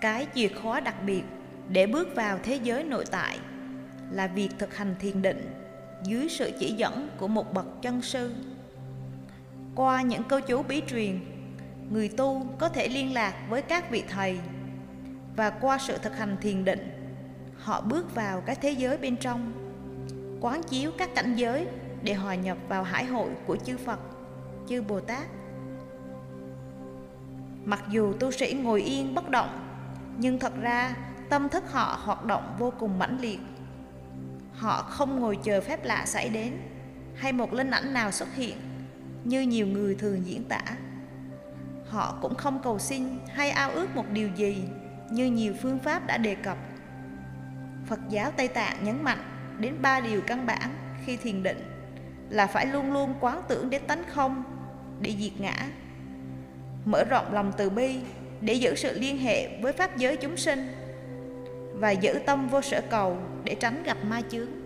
cái chìa khóa đặc biệt để bước vào thế giới nội tại là việc thực hành thiền định dưới sự chỉ dẫn của một bậc chân sư. Qua những câu chú bí truyền, người tu có thể liên lạc với các vị thầy và qua sự thực hành thiền định, họ bước vào cái thế giới bên trong, quán chiếu các cảnh giới để hòa nhập vào hải hội của chư phật, chư bồ tát. Mặc dù tu sĩ ngồi yên bất động nhưng thật ra, tâm thức họ hoạt động vô cùng mãnh liệt. Họ không ngồi chờ phép lạ xảy đến, hay một linh ảnh nào xuất hiện, như nhiều người thường diễn tả. Họ cũng không cầu xin hay ao ước một điều gì, như nhiều phương pháp đã đề cập. Phật giáo tây tạng nhấn mạnh đến ba điều căn bản khi thiền định là phải luôn luôn quán tưởng đến tánh không, để diệt ngã. Mở rộng lòng từ bi để giữ sự liên hệ với pháp giới chúng sinh và giữ tâm vô sở cầu để tránh gặp ma chướng.